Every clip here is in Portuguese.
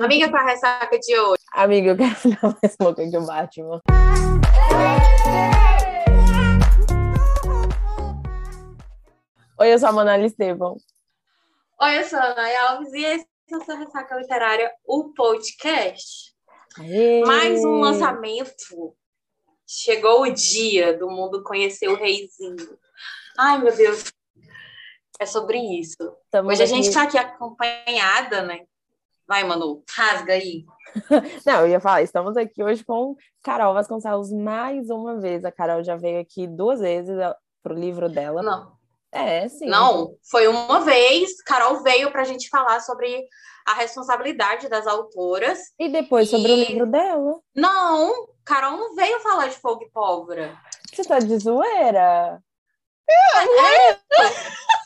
Amiga, com a ressaca de hoje. Amiga, eu quero ficar mais louca que o Batman. Oi, eu sou a Manali Estevam. Oi, eu sou a Ana Alves e esse é o seu Ressaca Literária, o podcast. Aê! Mais um lançamento. Chegou o dia do mundo conhecer o reizinho. Ai, meu Deus. É sobre isso. Hoje a gente está aqui acompanhada, né? Vai, Manu, rasga aí. Não, eu ia falar, estamos aqui hoje com Carol Vasconcelos mais uma vez. A Carol já veio aqui duas vezes para o livro dela. Não, É, sim. não, foi uma vez. Carol veio para a gente falar sobre a responsabilidade das autoras. E depois sobre o E- livro dela. Não, Carol não veio falar de fogo e pólvora. Você tá de zoeira?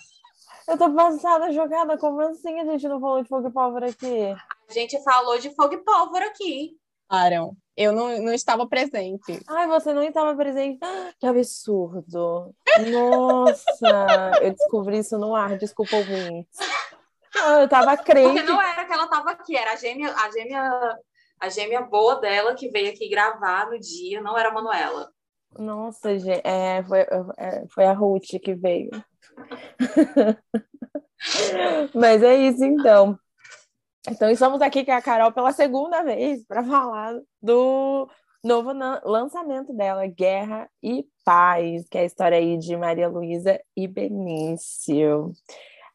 Eu tô passada, jogada. Como assim a gente não falou de fogo e pólvora aqui? A gente falou de fogo e pólvora aqui. Falaram. Eu não, não estava presente. Ai, você não estava presente. Ah, Que absurdo. Nossa, eu descobri isso no ar. Desculpa, ouvintes. Não, eu tava Porque crente. não era que ela estava aqui, era a gêmea, a gêmea, a gêmea boa dela que veio aqui gravar no dia, não era a Manuela. Nossa, gente, é, foi, é, foi a Ruth que veio. Mas é isso, então. Então, estamos aqui com a Carol pela segunda vez para falar do novo lançamento dela, Guerra e Paz, que é a história aí de Maria Luísa e Benício.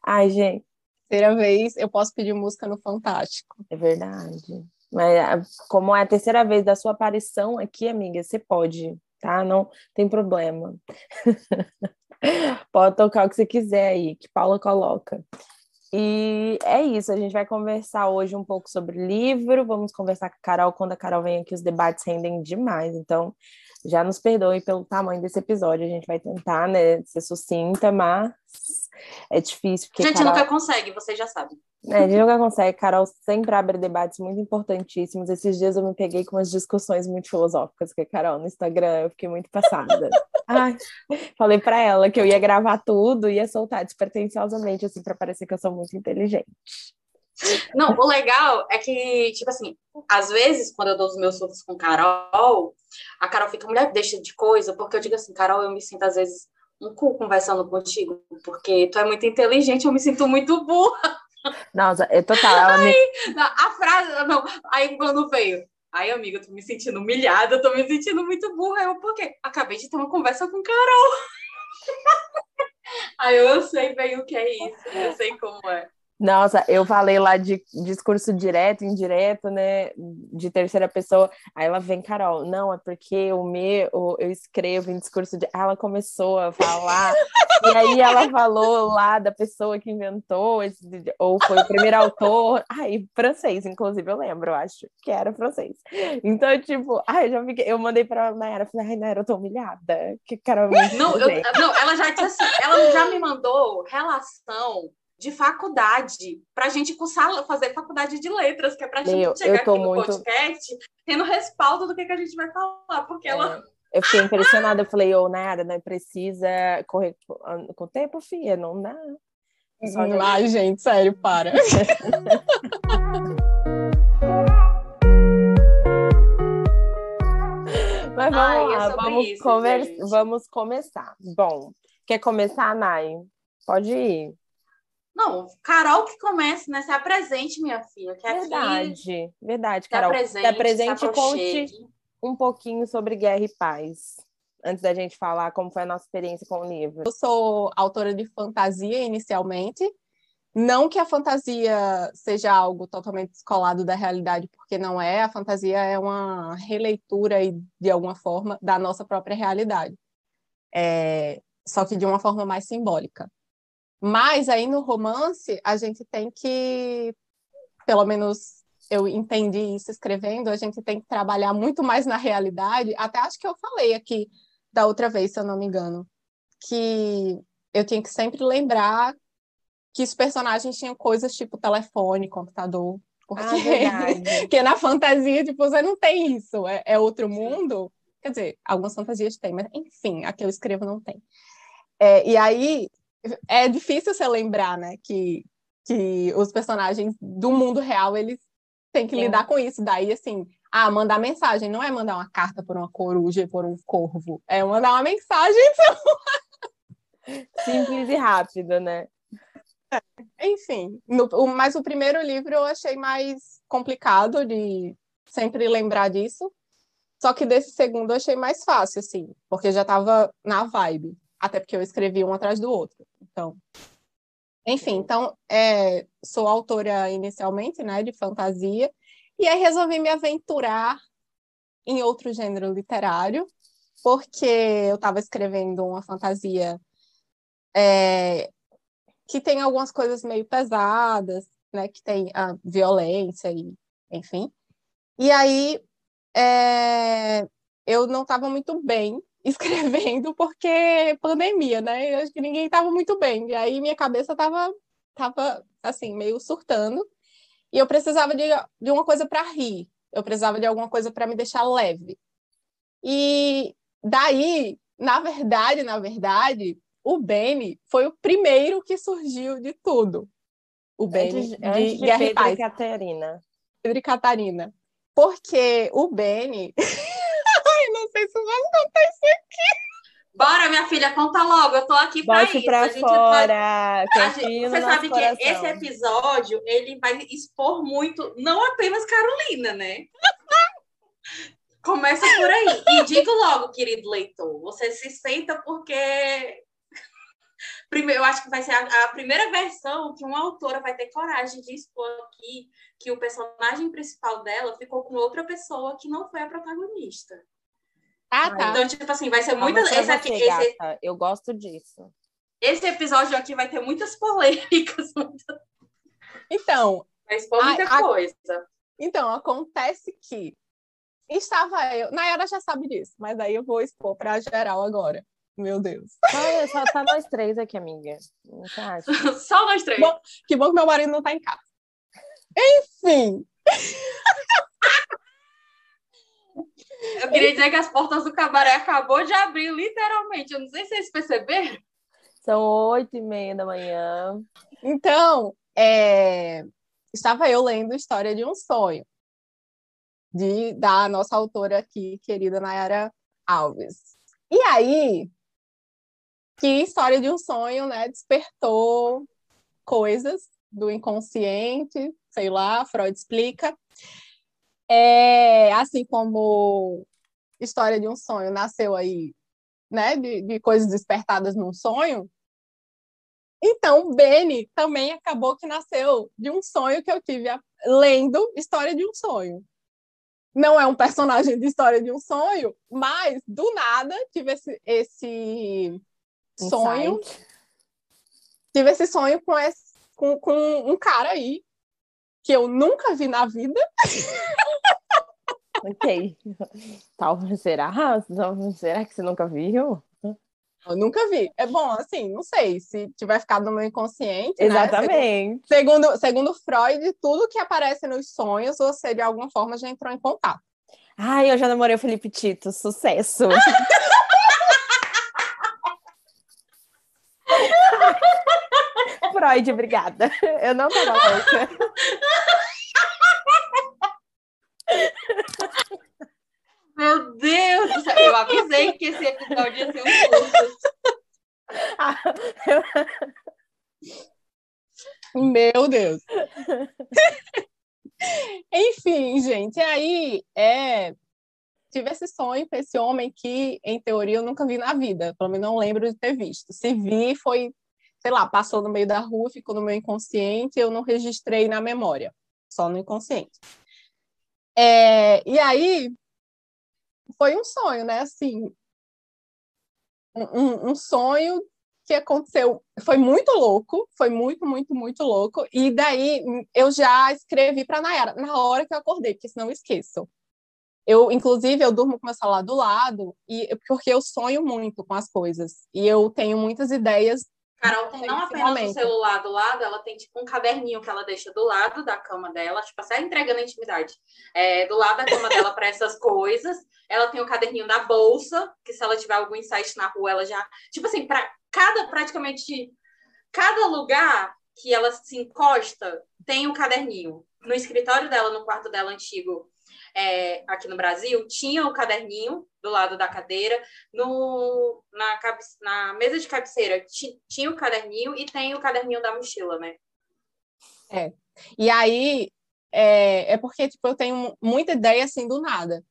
Ai, gente, Terceira vez, eu posso pedir música no Fantástico. é verdade. Mas ah, como é a terceira vez da sua aparição aqui, amiga, você pode, tá? Não tem problema. Pode tocar o que você quiser aí, que Paula coloca. E é isso, a gente vai conversar hoje um pouco sobre livro, vamos conversar com a Carol, quando a Carol vem aqui, os debates rendem demais, então já nos perdoe pelo tamanho desse episódio, a gente vai tentar, né, ser sucinta, mas é difícil, porque a gente Carol... nunca consegue, você já sabe. É, a gente nunca consegue. Carol sempre abre debates muito importantíssimos. Esses dias eu me peguei com umas discussões muito filosóficas com a Carol no Instagram. Eu fiquei muito passada. Ai, falei pra ela que eu ia gravar tudo, ia soltar despretensiosamente, assim, pra parecer que eu sou muito inteligente. Não, o legal é que, tipo assim, às vezes, quando eu dou os meus surtos com Carol, a Carol fica, mulher, deixa de coisa, porque eu digo assim, Carol, eu me sinto às vezes um cu conversando contigo, porque tu é muito inteligente, eu me sinto muito burra. Nossa, é total. Ela me... A frase, não, aí quando veio, ai amiga, eu tô me sentindo humilhada, eu tô me sentindo muito burra, eu, por quê? Acabei de ter uma conversa com Carol. Aí eu, eu sei bem o que é isso, eu sei como é. Nossa, eu falei lá de discurso direto, indireto, né? De terceira pessoa. Aí ela vem, Carol, não, é porque o meu, eu escrevo em discurso de. Aí ela começou a falar, e aí ela falou lá da pessoa que inventou, esse, ou foi o primeiro autor. Ai, francês, inclusive, eu lembro, eu acho que era francês. Então, tipo, ai, eu já fiquei, eu mandei pra Nayara, falei, ai, Nayara, eu tô humilhada. Que Carol Não, eu- não, ela já disse assim, ela já me mandou relação de faculdade pra gente cursar, fazer faculdade de letras, que é pra gente Meu, chegar aqui no muito- podcast tendo respaldo do que, que a gente vai falar, porque ela... É, eu fiquei impressionada, eu falei, ô, Nayara, não precisa correr com- com o tempo, filha, não dá. Só Ai, gente- gente, sério, para. Mas vamos Ai, é lá, vamos, isso, conver- gente. vamos começar. Bom, quer começar, Nay? Pode ir. Não, Carol que comece, né? Se apresente, minha filha, que aqui Verdade, verdade, se Carol. apresente, se apresente se e conte um pouquinho sobre Guerra e Paz. Antes da gente falar como foi a nossa experiência com o livro. Eu sou autora de fantasia inicialmente. Não que a fantasia seja algo totalmente descolado da realidade, porque não é. A fantasia é uma releitura, de alguma forma, da nossa própria realidade. É, só que de uma forma mais simbólica. Mas aí no romance, a gente tem que, pelo menos eu entendi isso escrevendo, a gente tem que trabalhar muito mais na realidade. Até acho que eu falei aqui da outra vez, se eu não me engano, que eu tinha que sempre lembrar que os personagens tinham coisas tipo telefone, computador. Porque, Ah, porque na fantasia, tipo, você não tem isso, é, é outro mundo. Quer dizer, algumas fantasias têm, mas enfim, a que eu escrevo não tem. É, e aí é difícil você lembrar, né, que, que os personagens do mundo real, eles tem que Sim. lidar com isso. Daí, assim, ah, mandar mensagem não é mandar uma carta por uma coruja e por um corvo, é mandar uma mensagem. Simples e rápido, né? É, enfim, no, o, mas o primeiro livro eu achei mais complicado de sempre lembrar disso. Só que desse segundo eu achei mais fácil, assim, porque já estava na vibe. Até porque eu escrevi um atrás do outro. Então, enfim, então é, sou autora inicialmente, né, de fantasia, e aí resolvi me aventurar em outro gênero literário, porque eu estava escrevendo uma fantasia é, que tem algumas coisas meio pesadas, né, que tem a violência e, enfim. E aí é, eu não estava muito bem escrevendo porque pandemia, né? Eu acho que ninguém estava muito bem. E aí minha cabeça estava tava assim meio surtando e eu precisava de, de uma coisa para rir. Eu precisava de alguma coisa para me deixar leve. E daí, na verdade, na verdade, o Benny foi o primeiro que surgiu de tudo. O Benny antes, de, antes de Pedro Paz. e Catarina. Pedro e Catarina. Porque o Benny sei se vai contar isso aqui. Bora, minha filha, conta logo. Eu tô aqui para isso. Pra a gente fora, vai... gente, Você sabe coração. que esse episódio ele vai expor muito, não apenas Carolina, né? Começa por aí. E digo logo, querido leitor, você se senta porque Primeiro, eu acho que vai ser a, a, primeira versão que uma autora vai ter coragem de expor aqui que o personagem principal dela ficou com outra pessoa que não foi a protagonista. Ah, tá. Então, tipo assim, vai ser muita. Esse aqui, esse... Eu gosto disso. Esse episódio aqui vai ter muitas polêmicas. Muita... Então. Vai expor muita a, coisa. A... Então, acontece que estava eu. Nayara já sabe disso, mas aí eu vou expor para geral agora. Meu Deus. Olha, só tá nós três aqui, amiga. só nós três. Bom, que bom que meu marido não tá em casa. Enfim. Eu queria dizer que as portas do cabaré acabou de abrir, literalmente. Eu não sei se vocês perceberam. São oito e meia da manhã. Então, é... estava eu lendo História de um Sonho, de, da nossa autora aqui, querida Nayara Alves. E aí, que História de um Sonho, né, despertou coisas do inconsciente, sei lá, Freud explica. É, assim como História de um Sonho nasceu aí, né, de, de coisas despertadas num sonho, então, Benny também acabou que nasceu de um sonho que eu tive a... lendo História de um Sonho. Não é um personagem de História de um Sonho, mas do nada tive esse, esse sonho. Tive esse sonho com, esse, com, com um cara aí que eu nunca vi na vida. ok. Tal, será? Será que você nunca viu? Eu nunca vi. É bom, assim, não sei se tiver ficado no meu inconsciente. Né? Exatamente. Né? Segundo, segundo Freud, tudo que aparece nos sonhos, você de alguma forma já entrou em contato. Ai, eu já namorei o Felipe Tito, sucesso. Freud, obrigada. Eu não tava louca. Meu Deus do céu, eu avisei que esse episódio ia ser um Meu Deus. Enfim, gente, aí é, tive esse sonho com esse homem que, em teoria, eu nunca vi na vida, pelo menos não lembro de ter visto. Se vi, foi, sei lá, passou no meio da rua, ficou no meu inconsciente, eu não registrei na memória, só no inconsciente. É, e aí, foi um sonho, né? Assim, um, um sonho que aconteceu, foi muito louco, foi muito, muito, muito louco. E daí eu já escrevi para Nayara na hora que eu acordei, porque senão eu esqueço. Eu, inclusive, eu durmo com meu celular do lado e porque eu sonho muito com as coisas e eu tenho muitas ideias Carol tem não apenas o celular do lado, ela tem tipo um caderninho que ela deixa do lado da cama dela, tipo, assim, entregando a intimidade. É, do lado da cama dela para essas coisas. Ela tem o caderninho da bolsa, que se ela tiver algum insight na rua, ela já. Tipo assim, para cada praticamente cada lugar que ela se encosta, tem um caderninho. No escritório dela, no quarto dela antigo, é, aqui no Brasil, tinha o caderninho do lado da cadeira, no, na, na mesa de cabeceira tinha o caderninho e tem o caderninho da mochila, né? É. E aí é, é porque tipo, eu tenho muita ideia assim do nada.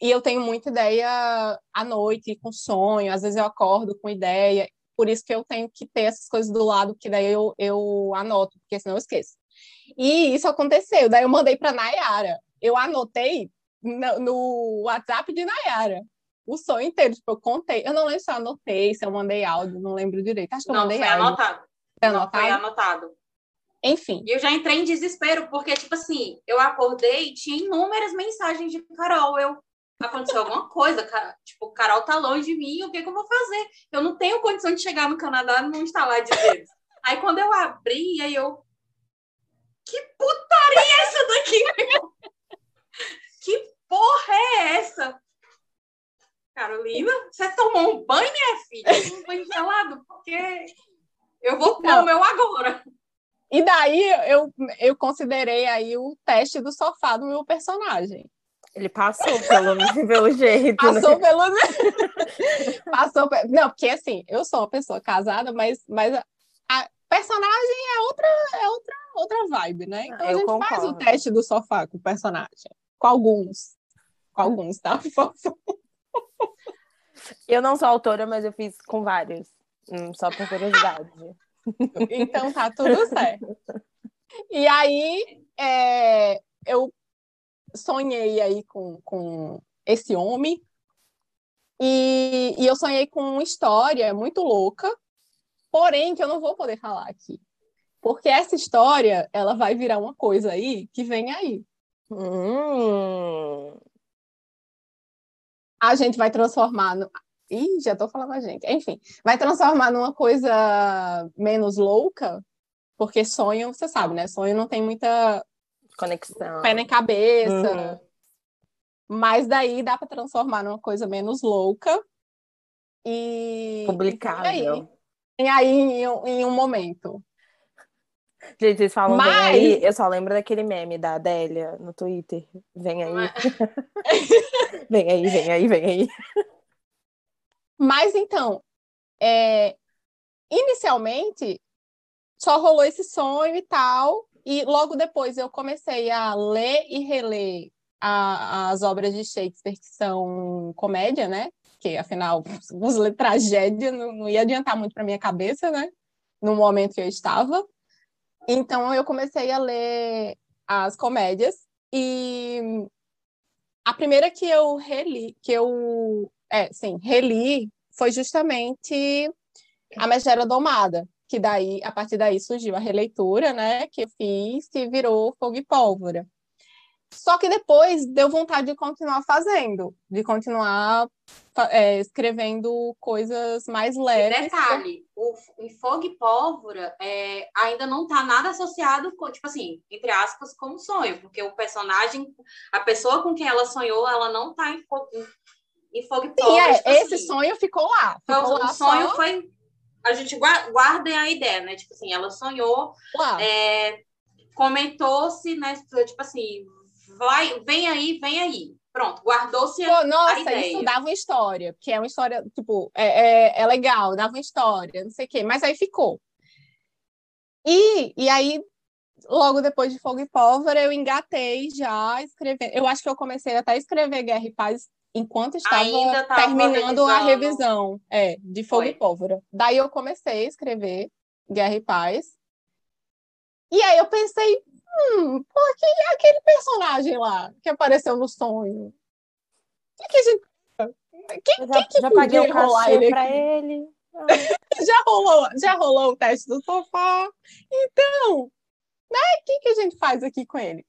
E eu tenho muita ideia à noite, com sonho, às vezes eu acordo com ideia, por isso que eu tenho que ter essas coisas do lado, porque daí eu, eu anoto, porque senão eu esqueço. E isso aconteceu, daí eu mandei para Nayara. Eu anotei no, no, WhatsApp de Nayara o sonho inteiro, tipo, eu contei. Eu não lembro se eu anotei, se eu mandei áudio, não lembro direito. Acho que eu não, mandei foi áudio. Anotado. Foi anotado. Não, foi anotado. Enfim. E eu já entrei em desespero, porque, tipo assim, eu acordei e tinha inúmeras mensagens de Carol. Eu, aconteceu alguma coisa, cara, tipo, Carol tá longe de mim, o que, que eu vou fazer? Eu não tenho condição de chegar no Canadá e não instalar de vez. Aí quando eu abri, aí eu. Que putaria é essa daqui? Que porra é essa? Carolina, você tomou um banho, minha filha? Um banho gelado? Porque eu vou tomar o meu agora. E daí eu, eu considerei aí o teste do sofá do meu personagem. Ele passou pelo, pelo jeito. Passou né? pelo. passou. Não, porque assim, eu sou uma pessoa casada, mas, mas a personagem é outra, é outra, outra vibe, né? Então eu a gente concordo. faz o teste do sofá com o personagem. Com alguns. Com alguns, tá? Eu não sou autora, mas eu fiz com vários. Hum, só por curiosidade. Então tá tudo certo. E aí é, eu sonhei aí com, com esse homem e, e eu sonhei com uma história muito louca, porém que eu não vou poder falar aqui. Porque essa história, ela vai virar uma coisa aí que vem aí. Hum. A gente vai transformar no... Ih, já tô falando a gente. Enfim, vai transformar numa coisa menos louca, porque sonho, você sabe, né? Sonho não tem muita conexão, pé na cabeça. Uhum. Mas daí dá para transformar numa coisa menos louca e publicável. E aí, em, em um momento. Gente, vocês falam Mas... aí, eu só lembro daquele meme da Adélia no Twitter. Vem aí. vem aí, vem aí, vem aí. Mas então, é, inicialmente só rolou esse sonho e tal, e logo depois eu comecei a ler e reler a, as obras de Shakespeare que são comédia, né? Que afinal, os ler tragédia não, não ia adiantar muito para minha cabeça, né? No momento que eu estava. Então eu comecei a ler as comédias e a primeira que eu reli, que eu é, sim, reli foi justamente A Megera Domada, que daí, a partir daí surgiu a releitura, né, que eu fiz, que virou Fogo e Pólvora. Só que depois deu vontade de continuar fazendo, de continuar é, escrevendo coisas mais leves. E detalhe, o, o Fogo e Pólvora é, ainda não está nada associado, com, tipo assim, entre aspas, como sonho, porque o personagem, a pessoa com quem ela sonhou, ela não está em, em Fogo e Pólvora. Sim, é, tipo esse assim, sonho ficou lá. Ficou então, lá o sonho só... foi... A gente guarda a ideia, né? Tipo assim, ela sonhou, é, comentou-se, né? Tipo assim, vai, vem aí, vem aí. Pronto, guardou-se a, nossa, a ideia. isso dava uma história, porque é uma história, tipo, é, é, é legal, dava uma história, não sei o quê, mas aí ficou. E, e aí, logo depois de Fogo e Pólvora, eu engatei já escrevendo. Eu acho que eu comecei até a escrever Guerra e Paz enquanto estava terminando a revisão é, de Fogo Foi. e Pólvora. Daí eu comecei a escrever Guerra e Paz. E aí eu pensei, hum, pô, quem é aquele personagem lá que apareceu no sonho? Que que a gente... Quem, já, que já paguei o cachê ele para ele. já rolou, já rolou o teste do sofá. Então, né? O que, que a gente faz aqui com ele?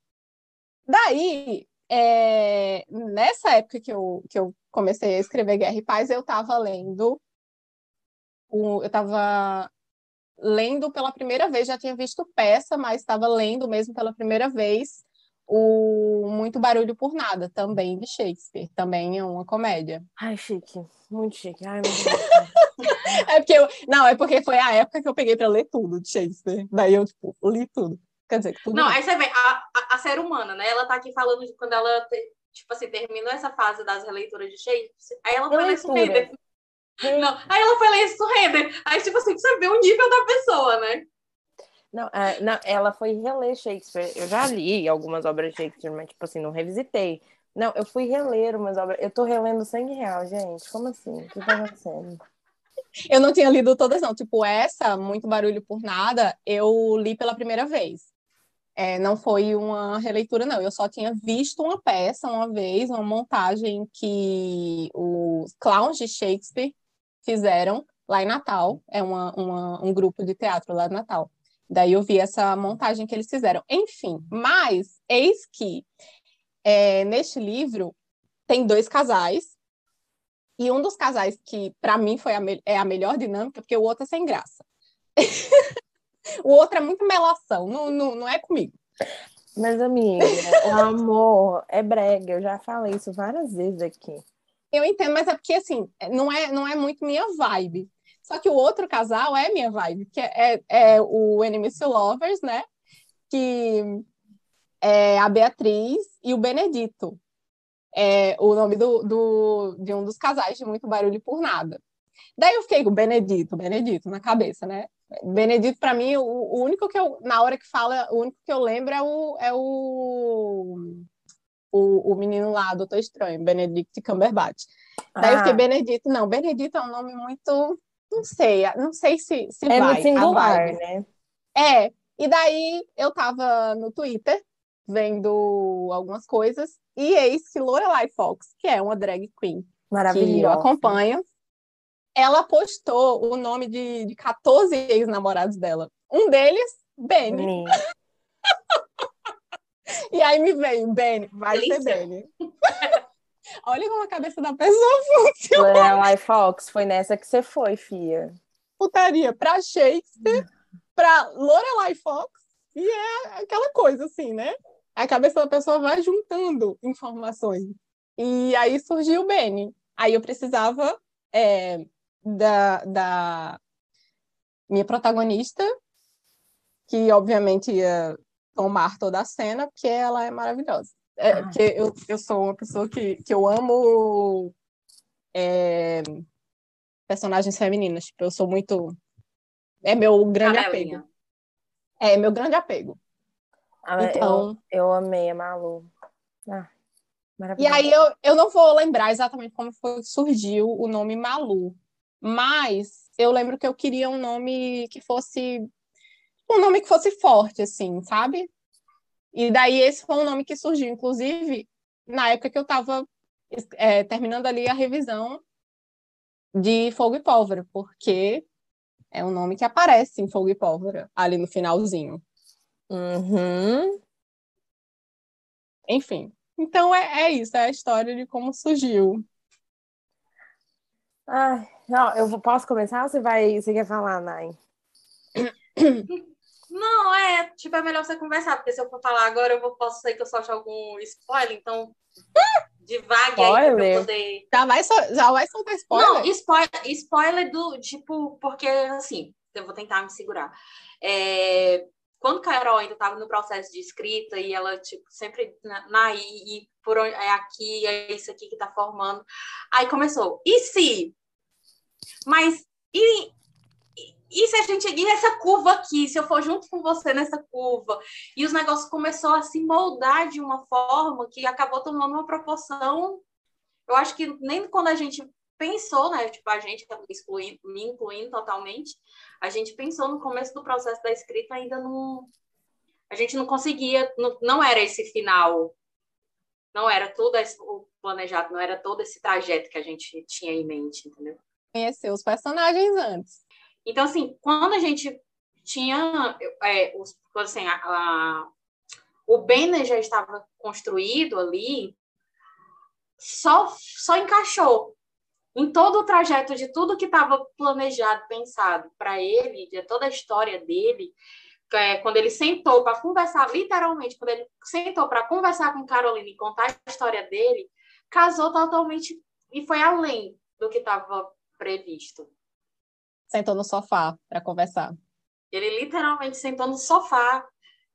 Daí, é, nessa época que eu, que eu comecei a escrever Guerra e Paz, eu estava lendo, eu estava lendo pela primeira vez, já tinha visto peça, mas estava lendo mesmo pela primeira vez o Muito Barulho por Nada, também de Shakespeare, também é uma comédia. Ai, chique, muito chique. Ai, É porque eu, não, é porque foi a época que eu peguei para ler tudo de Shakespeare. Daí eu, tipo, li tudo. Quer dizer, tudo. Não, aí você vê, a, a, a ser humana, né? Ela tá aqui falando de quando ela, te, tipo assim, terminou essa fase das releituras de Shakespeare. Aí ela foi ler Surrender. Não, aí ela foi ler Surrender. Aí, tipo assim, você vê o nível da pessoa, né? Não, é, não, ela foi reler Shakespeare. Eu já li algumas obras de Shakespeare, mas, tipo assim, não revisitei. Não, eu fui reler umas obras. Eu tô relendo Sangue Real, gente. Como assim? O que tá acontecendo? Eu não tinha lido todas, não. Tipo, essa, Muito Barulho por Nada, eu li pela primeira vez. É, não foi uma releitura, não. Eu só tinha visto uma peça uma vez, uma montagem que os clowns de Shakespeare fizeram lá em Natal. É uma, uma, um grupo de teatro lá em Natal. Daí eu vi essa montagem que eles fizeram. Enfim, mas eis que é, neste livro tem dois casais e um dos casais que para mim foi a é a melhor dinâmica porque o outro é sem graça. o outro é muito melação, não, não, não é comigo. Mas, amiga, o amor é brega. Eu já falei isso várias vezes aqui. Eu entendo, mas é porque, assim, não é, não é muito minha vibe. Só que o outro casal é minha vibe, que é, é, é o Enemies to Lovers, né? Que é a Beatriz e o Benedito. É o nome do, do, de um dos casais de Muito Barulho por Nada. Daí eu fiquei com Benedito, Benedito na cabeça, né? Benedito, para mim, o, o, único que eu, na hora que fala, o único que eu lembro é o, é o, o, o menino lá, Doutor Estranho, Benedict Cumberbatch. Daí ah. eu fiquei. Benedito, não, Benedito é um nome muito, não sei, não sei se, se é vai. É no singular, né? É, e daí eu tava no Twitter, vendo algumas coisas, e eis que Lorelai Fox, que é uma drag queen, que eu acompanho, ela postou o nome de, de 14 ex-namorados dela. Um deles, Benny. e aí me veio, Benny, vai Delícia. ser Benny. Olha como a cabeça da pessoa funciona. Lorelai Fox, foi nessa que você foi, fia. Putaria pra Shakespeare, pra Lorelai Fox, e é aquela coisa assim, né? A cabeça da pessoa vai juntando informações. E aí surgiu o Benny. Aí eu precisava é, da, da minha protagonista, que obviamente ia tomar toda a cena, porque ela é maravilhosa. É, ah. porque eu, eu sou uma pessoa que, que eu amo é, personagens femininas. Tipo, eu sou muito. É meu grande apego. É meu grande apego. Ah, então, eu, eu amei a Malu. Ah, e aí eu, eu não vou lembrar exatamente como foi, surgiu o nome Malu, mas eu lembro que eu queria um nome que fosse um nome que fosse forte, assim, sabe? E daí esse foi um nome que surgiu, inclusive, na época que eu estava é, terminando ali a revisão de Fogo e Pólvora, porque é um nome que aparece em Fogo e Pólvora, ali no finalzinho. Uhum. Enfim, então é, é isso, é a história de como surgiu. Ai, não, eu posso começar ou você vai. Você quer falar, Nai? Não, é, tipo, é melhor você conversar, porque se eu for falar agora, eu vou, posso ser que eu solte algum spoiler, então devague aí pra eu poder. Já vai, já vai soltar spoiler? Não, spoiler, spoiler do, tipo, porque assim, eu vou tentar me segurar. É, quando Carol ainda estava no processo de escrita e ela, tipo, sempre na, na e, e por é aqui, é isso aqui que está formando. Aí começou, e se? Mas, e, e se a gente seguir essa curva aqui, se eu for junto com você nessa curva? E os negócios começou a se moldar de uma forma que acabou tomando uma proporção. Eu acho que nem quando a gente pensou, né? Tipo, a gente, excluindo, me incluindo totalmente, a gente pensou no começo do processo da escrita ainda não. A gente não conseguia, não, não era esse final, não era tudo o planejado, não era todo esse trajeto que a gente tinha em mente, entendeu? Conhecer os personagens antes. Então, assim, quando a gente tinha é, os, assim, a, a, o Banner já estava construído ali, só, só encaixou em todo o trajeto de tudo que estava planejado, pensado para ele, de toda a história dele, é, quando ele sentou para conversar, literalmente, quando ele sentou para conversar com Carolina e contar a história dele, casou totalmente e foi além do que estava previsto. Sentou no sofá para conversar. Ele literalmente sentou no sofá.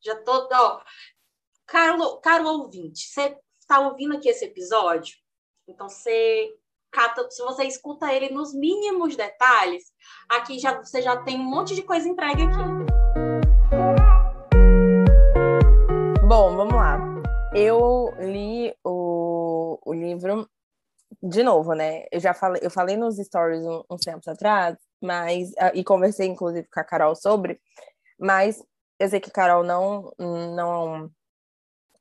Já tô, ó, caro, caro ouvinte, você está ouvindo aqui esse episódio? Então você cata, se você escuta ele nos mínimos detalhes, aqui já você já tem um monte de coisa entregue aqui. Bom, vamos lá. Eu li o, o livro de novo, né? Eu já falei, eu falei nos stories uns um, tempos atrás, mas ah, e conversei inclusive com a Carol sobre, mas eu sei que a Carol não não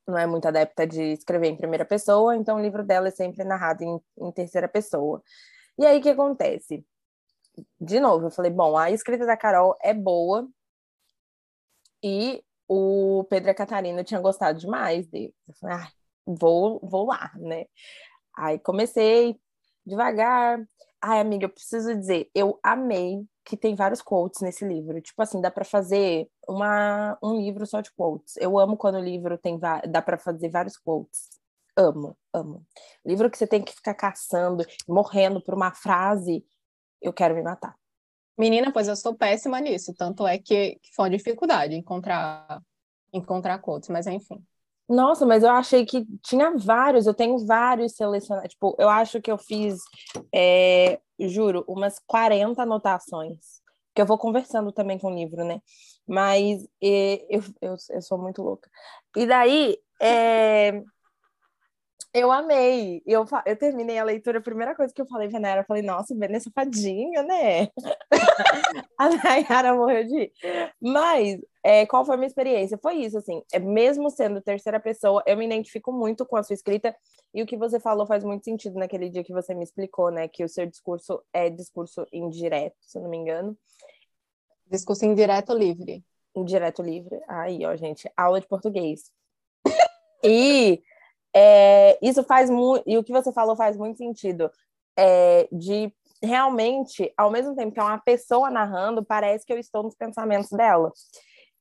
não é muito adepta de escrever em primeira pessoa, então o livro dela é sempre narrado em, em terceira pessoa. E aí o que acontece? De novo, eu falei, bom, a escrita da Carol é boa e o Pedro e a Catarina tinham gostado demais dele. Eu falei, ah, vou, vou lá, né? Aí comecei devagar. Ai, amiga, eu preciso dizer, eu amei que tem vários quotes nesse livro. Tipo assim, dá para fazer uma, um livro só de quotes. Eu amo quando o livro tem dá para fazer vários quotes. Amo, amo. Livro que você tem que ficar caçando, morrendo por uma frase, eu quero me matar. Menina, pois eu sou péssima nisso. Tanto é que, que foi uma dificuldade encontrar encontrar quotes, mas enfim. Nossa, mas eu achei que tinha vários, eu tenho vários selecionados. Tipo, eu acho que eu fiz, é, juro, umas 40 anotações. Que eu vou conversando também com o livro, né? Mas e, eu, eu, eu sou muito louca. E daí, é, eu amei. Eu, eu terminei a leitura, a primeira coisa que eu falei pra Nayara, eu falei, nossa, Benê safadinha, né? a Nayara morreu de Mas é, qual foi a minha experiência? Foi isso, assim, é, mesmo sendo terceira pessoa, eu me identifico muito com a sua escrita e o que você falou faz muito sentido naquele dia que você me explicou, né, que o seu discurso é discurso indireto, se eu não me engano. Discurso indireto livre. Indireto livre. Aí, ó, gente, aula de português. e é, isso faz muito, e o que você falou faz muito sentido, é, de realmente, ao mesmo tempo que é uma pessoa narrando, parece que eu estou nos pensamentos dela.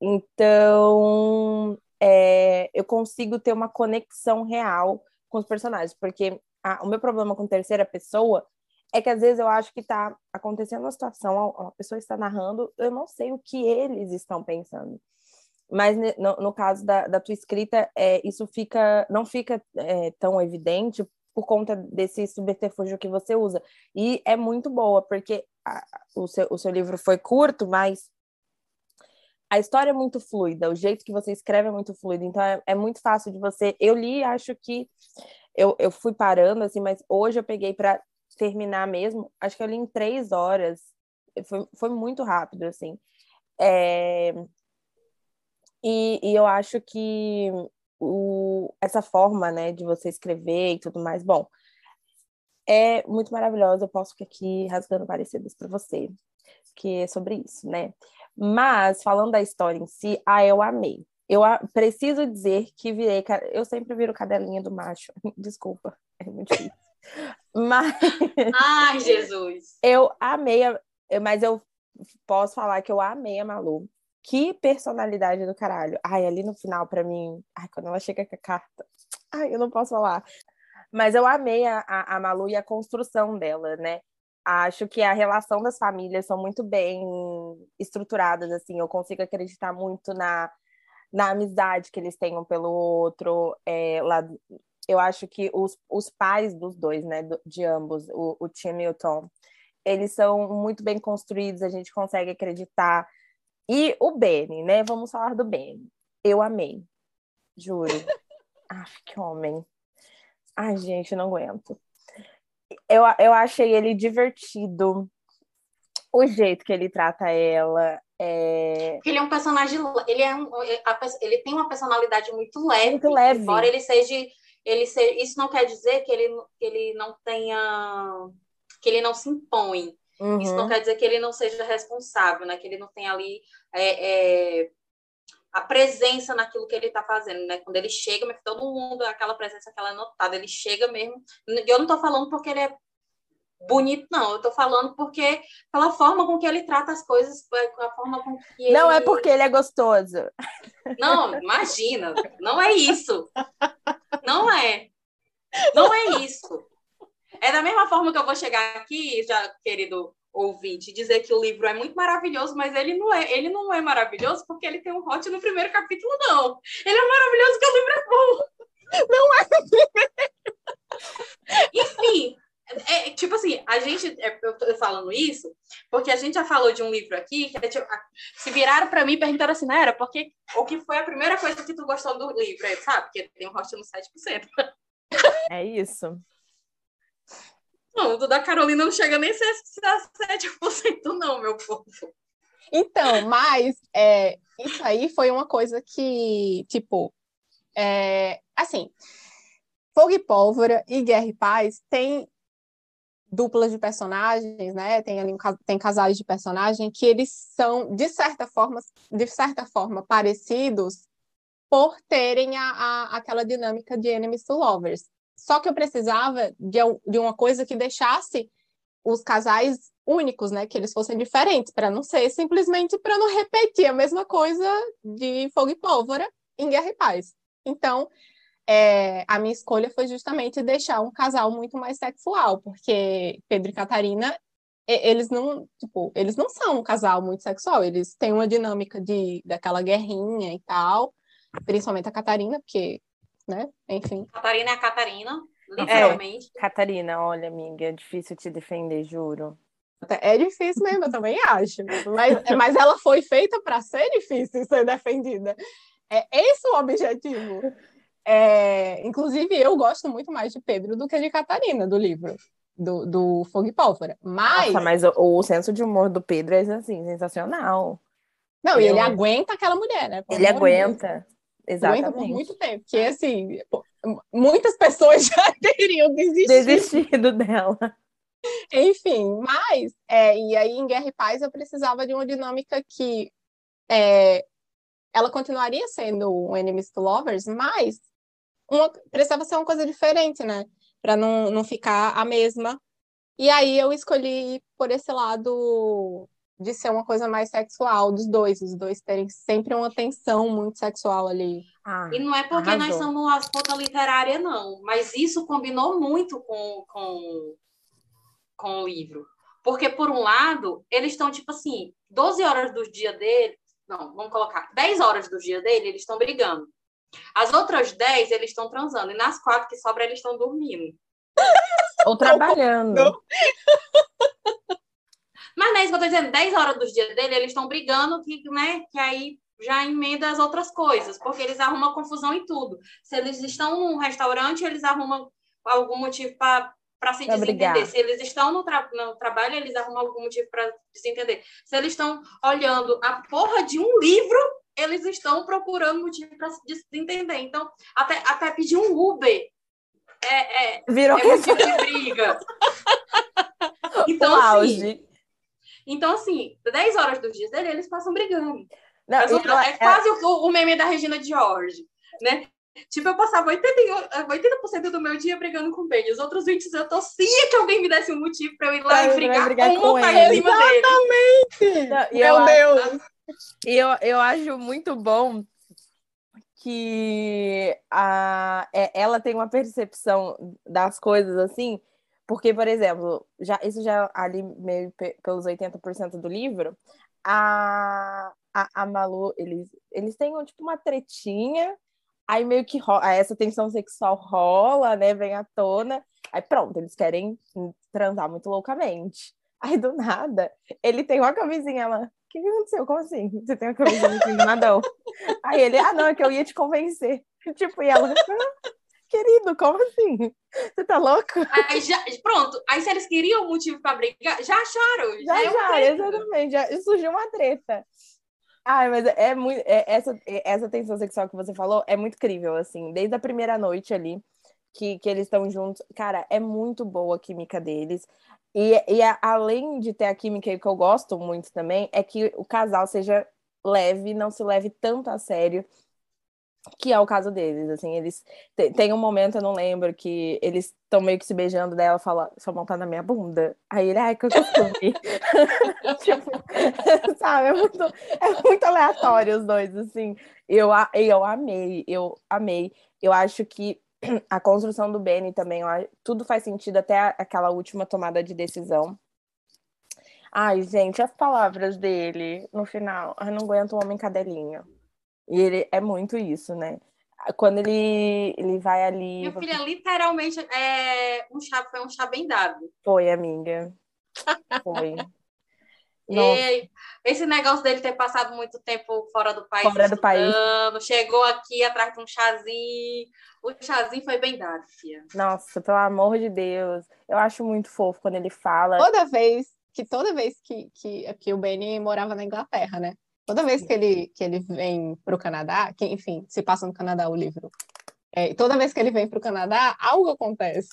Então, é, eu consigo ter uma conexão real com os personagens, porque a, o meu problema com terceira pessoa é que às vezes eu acho que está acontecendo uma situação, uma pessoa está narrando, eu não sei o que eles estão pensando. Mas no, no caso da, da, tua escrita, é, isso fica, não fica é, tão evidente por conta desse subterfúgio que você usa. E é muito boa, porque a, o, seu, o seu livro foi curto, mas a história é muito fluida, o jeito que você escreve é muito fluido, então é, é muito fácil de você. Eu li, acho que eu, eu fui parando, assim, mas hoje eu peguei para terminar mesmo, acho que eu li em três horas, foi, foi muito rápido, assim. É... E, e eu acho que o, essa forma, né, de você escrever e tudo mais, bom, é muito maravilhosa. Eu posso ficar aqui rasgando parecidas para você, que é sobre isso, né? Mas, falando da história em si, ah, eu amei. Eu a... preciso dizer que virei. Eu sempre viro cadelinha do macho. Desculpa, é muito difícil. Mas. Ai, Jesus! Eu amei, a... mas eu posso falar que eu amei a Malu. Que personalidade do caralho. Ai, ali no final, para mim. Ai, quando ela chega com a carta. Ai, eu não posso falar. Mas eu amei a, a, a Malu e a construção dela, né? Acho que a relação das famílias são muito bem estruturadas, assim, eu consigo acreditar muito na, na amizade que eles têm um pelo outro, é, lá, eu acho que os, os pais dos dois, né, de ambos, o, o Tim e o Tom, eles são muito bem construídos, a gente consegue acreditar, e o Benny, né, vamos falar do Benny, eu amei, juro, ai, que homem, ai, gente, não aguento, eu, eu achei ele divertido. O jeito que ele trata ela. É... Ele é um personagem. Ele, é um, ele tem uma personalidade muito leve. Muito leve. Embora ele seja. Ele seja isso não quer dizer que ele, que ele não tenha. que ele não se impõe. Uhum. Isso não quer dizer que ele não seja responsável, né? Que ele não tenha ali é, é, a presença naquilo que ele está fazendo, né? Quando ele chega, todo mundo, aquela presença, aquela notada, ele chega mesmo. Eu não estou falando porque ele é bonito, não. Eu estou falando porque pela forma com que ele trata as coisas, a forma com que Não é porque ele é gostoso. Não, imagina. Não é isso. Não é. Não é isso. É da mesma forma que eu vou chegar aqui, já, querido ouvinte, dizer que o livro é muito maravilhoso, mas ele não é, ele não é maravilhoso porque ele tem um hot no primeiro capítulo, não. Ele é maravilhoso porque o livro é bom. Não é Enfim, é, tipo assim, a gente, é, eu tô falando isso, porque a gente já falou de um livro aqui, que é, tipo, se viraram para mim e perguntaram assim, Nera, porque, o que foi a primeira coisa que tu gostou do livro? Aí, sabe, porque tem um hot no 7%. É isso. Não, o da Carolina não chega nem a ser 7%, não, meu povo. Então, mas é, isso aí foi uma coisa que, tipo, é, assim, Fogo e Pólvora e Guerra e Paz tem duplas de personagens, né? Tem ali um, tem casais de personagem que eles são de certa forma, de certa forma parecidos por terem a, a, aquela dinâmica de enemies to lovers. Só que eu precisava de, de uma coisa que deixasse os casais únicos, né? Que eles fossem diferentes, para não ser simplesmente para não repetir a mesma coisa de Fogo e Pólvora em Guerra e Paz. Então, é, a minha escolha foi justamente deixar um casal muito mais sexual, porque Pedro e Catarina, eles não, tipo, eles não são um casal muito sexual, eles têm uma dinâmica de daquela guerrinha e tal, principalmente a Catarina, porque, né, enfim. Catarina é a Catarina, literalmente. É, Catarina, olha, amiga, é difícil te defender, juro. É difícil mesmo, eu também acho. Mas, mas ela foi feita para ser difícil ser defendida. É esse o objetivo. É, inclusive, eu gosto muito mais de Pedro do que de Catarina, do livro, do, do Fogo e Pólvora. Mas... Nossa, mas o, o, senso de humor do Pedro é, assim, sensacional. Não, e ele aguenta aquela mulher, né? Ele aguenta. Exatamente. Aguenta por muito tempo. Porque, assim, muitas pessoas já teriam desistido. Desistido dela. Enfim, mas, é, e aí em Guerra e Paz eu precisava de uma dinâmica que é, ela continuaria sendo um Enemies to Lovers, mas uma, precisava ser uma coisa diferente, né? Para não, não ficar a mesma. E aí eu escolhi por esse lado de ser uma coisa mais sexual dos dois, os dois terem sempre uma tensão muito sexual ali. Ah, e não é porque arrasou. nós somos as ponta literária, não, mas isso combinou muito com, com, com o livro. Porque, por um lado, eles estão, tipo assim, 12 horas do dia dele, não, vamos colocar, 10 horas do dia dele, eles estão brigando. As outras 10, eles estão transando. E nas quatro que sobram, eles estão dormindo. Ou trabalhando. Mas não é isso que eu tô dizendo. 10 horas dos dias dele, eles estão brigando, que, né, que aí já emenda as outras coisas, porque eles arrumam confusão em tudo. Se eles estão num restaurante, eles arrumam algum motivo para para se desentender. Se eles estão no, tra no, trabalho, eles arrumam algum motivo para desentender. Se eles estão olhando a porra de um livro, eles estão procurando motivo para se desentender. Então, até, até pedir um Uber é, é, Virou é motivo de briga. Então, assim, então, assim, 10 horas dos dias dele, eles passam brigando. Não, é, é quase o, o meme da Regina George, né? Tipo, eu passava 80%, 80 do meu dia brigando com o Ben. Os outros 20 eu torcia que alguém me desse um motivo para eu ir lá pra e brigar, brigar com, com ele. Exatamente! Não, meu eu, Deus! E eu, eu acho muito bom que a, é, ela tem uma percepção das coisas assim, porque, por exemplo, já, isso já ali meio pelos 80% do livro, a, a, a Malu, eles, eles têm tipo uma tretinha, aí meio que rola, essa tensão sexual rola, né, vem à tona, aí pronto, eles querem transar muito loucamente. Aí do nada, ele tem uma camisinha lá que, que aconteceu? Como assim? Você tem uma camisa de nadão? Aí ele, ah, não, é que eu ia te convencer. Tipo, e ela, ah, querido, como assim? Tá louco? Aí já, pronto, aí se eles queriam motivo para brigar, já acharam. Já, já, já exatamente, já surgiu uma treta. Ai, mas é muito. É, essa, essa tensão sexual que você falou é muito incrível, assim, desde a primeira noite ali. Que, que eles estão juntos. Cara, é muito boa a química deles. E, e a, além de ter a química que eu gosto muito também, é que o casal seja leve, não se leve tanto a sério, que é o caso deles, assim, eles tem um momento, eu não lembro, que eles estão meio que se beijando dela, fala, sua mão tá na minha bunda. Aí ele, ai, que eu costume. tipo, sabe, é muito, é muito aleatório os dois, assim. Eu, eu amei, eu amei. Eu acho que a construção do Benny também, tudo faz sentido até aquela última tomada de decisão. Ai, gente, as palavras dele no final. Eu não aguento o homem cadelinha. E ele é muito isso, né? Quando ele, ele vai ali. Minha filha, literalmente, é, um chá, foi um chá bem dado. Foi, amiga. Foi. E esse negócio dele ter passado muito tempo fora do país. Fora do país. Chegou aqui atrás de um chazinho. O chazinho foi bem dado, filha. Nossa, pelo amor de Deus. Eu acho muito fofo quando ele fala. Toda vez que toda vez que, que, que o Benny morava na Inglaterra, né? Toda vez que ele, que ele vem para o Canadá, que, enfim, se passa no Canadá o livro, é, toda vez que ele vem para o Canadá, algo acontece.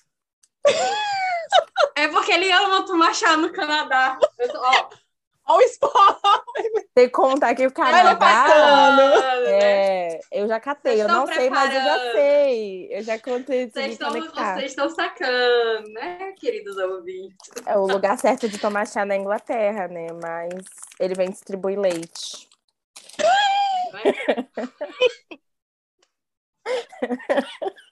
É porque ele ama tomar chá no Canadá. Eu, ó, Olha o spoiler! Tem que contar que o Canadá. É, eu já catei, Vocês eu não sei, mas eu já sei. Eu já contei vocês estão, vocês estão sacando, né, queridos ouvintes? É o lugar certo de tomar chá na Inglaterra, né? Mas ele vem distribuir leite.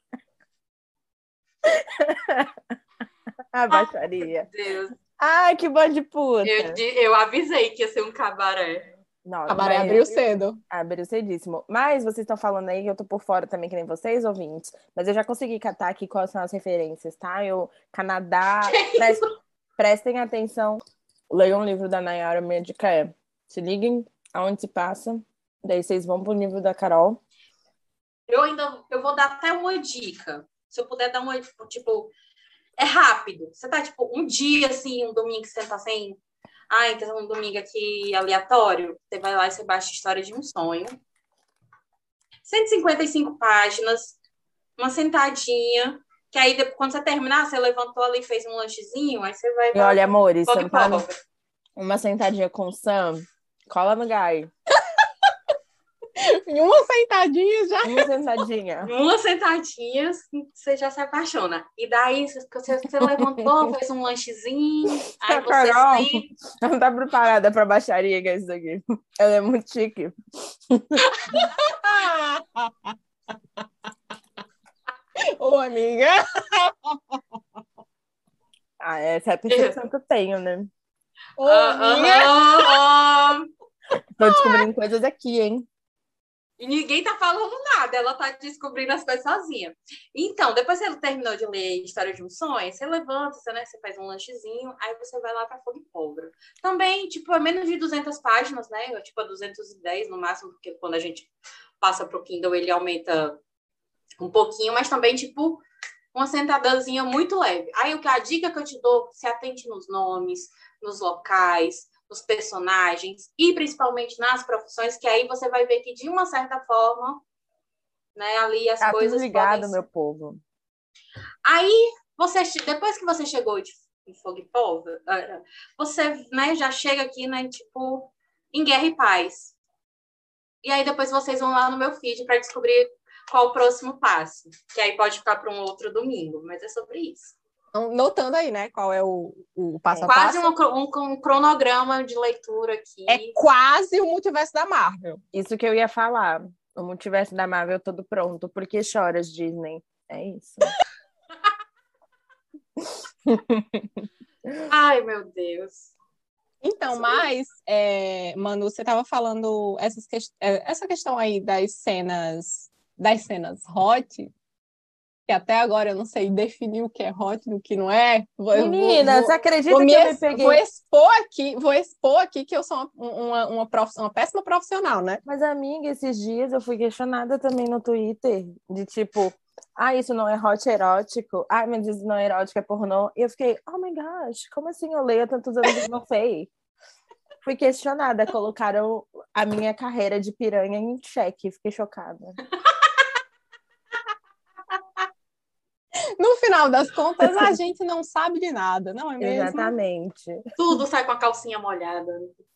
A baixaria. Meu Deus. Ai, que bom de puta. Eu, eu avisei que ia ser um cabaré. Não, cabaré abriu cedo. Abriu cedíssimo. Mas vocês estão falando aí, eu tô por fora também, que nem vocês, ouvintes. Mas eu já consegui catar aqui quais são as referências, tá? Eu, Canadá, prestem atenção. Leiam um livro da Nayara Médica, é. Se liguem aonde se passa. Daí vocês vão pro livro da Carol. Eu ainda, eu vou dar até uma dica. Se eu puder dar uma, tipo, é rápido. Você tá, tipo, um dia, assim, um domingo que você tá sem. Ah, então um domingo aqui aleatório. Você vai lá e você baixa a história de um sonho. 155 páginas, uma sentadinha. Que aí, depois, quando você terminar, você levantou ali, fez um lanchezinho, aí você vai. E olha, amor, isso tá uma sentadinha com o Sam, cola no gai. Em uma sentadinha já. Uma sentadinha. uma sentadinha, você já se apaixona. E daí você, você levantou, fez um lanchezinho. Aí a Carol não tá preparada pra baixaria que é isso aqui. Ela é muito chique. Ô, amiga. Ah, essa é a percepção que eu tenho, né? Ô, amiga. Tô descobrindo coisas aqui, hein? E ninguém tá falando nada, ela tá descobrindo as coisas sozinha. Então, depois que você terminou de ler História de um Sonho, você levanta, você, né, você faz um lanchezinho, aí você vai lá para Fogo e Pólvora. Também, tipo, é menos de 200 páginas, né? Tipo, a 210 no máximo, porque quando a gente passa pro Kindle, ele aumenta um pouquinho, mas também, tipo, uma sentadazinha muito leve. Aí, a dica que eu te dou, se atente nos nomes, nos locais, nos personagens e principalmente nas profissões, que aí você vai ver que de uma certa forma, né, ali as tá coisas ligado, podem... meu povo. Aí você depois que você chegou de Fogo e Polvo, você, né, já chega aqui, né, tipo, em Guerra e Paz. E aí depois vocês vão lá no meu feed para descobrir qual o próximo passo, que aí pode ficar para um outro domingo, mas é sobre isso. Então, notando aí, né, qual é o, o passo a quase passo. Um, um, um, cronograma de leitura aqui. É quase o multiverso da Marvel. Isso que eu ia falar. O multiverso da Marvel todo pronto. Por que choras, Disney? É isso. Ai, meu Deus. Então, mas, é, Manu, você estava falando essas que... É, essa questão aí das cenas, das cenas hot, que até agora eu não sei definir o que é hot e o que não é. Menina, vou, você acredita vou que eu me peguei? Vou expor aqui, vou expor aqui que eu sou uma, uma, uma, prof, uma péssima profissional, né? Mas, amiga, esses dias eu fui questionada também no Twitter, de tipo, ah, isso não é hot erótico, ah, mas isso não é erótico, é pornô. E eu fiquei, oh my gosh, como assim eu leio há tantos anos e não sei? Fui questionada, colocaram a minha carreira de piranha em xeque, fiquei chocada. No final das contas, a gente não sabe de nada, não é mesmo? Exatamente. Tudo sai com a calcinha molhada.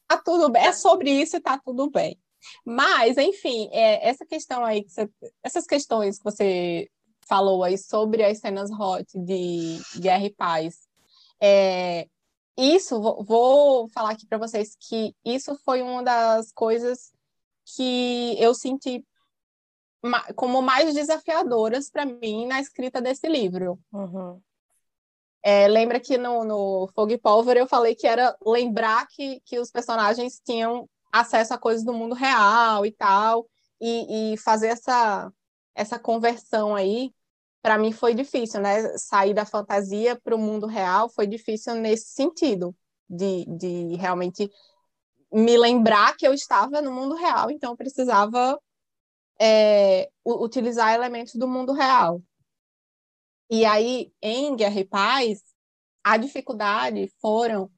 Tá tudo bem, é sobre isso e tá tudo bem. Mas, enfim, é, essa questão aí, que você, essas questões que você falou aí sobre as cenas hot de Guerra e Paz, é, isso, vou, vou falar aqui para vocês que isso foi uma das coisas que eu senti como mais desafiadoras para mim na escrita desse livro. Uhum. É, lembra que no, no Fogo e Pólvora eu falei que era lembrar que, que os personagens tinham acesso a coisas do mundo real e tal, e, e fazer essa, essa conversão aí, para mim foi difícil, né? Sair da fantasia para o mundo real foi difícil nesse sentido, de, de realmente me lembrar que eu estava no mundo real, então eu precisava é, utilizar elementos do mundo real. E aí, em Guerra e Paz, a dificuldade foram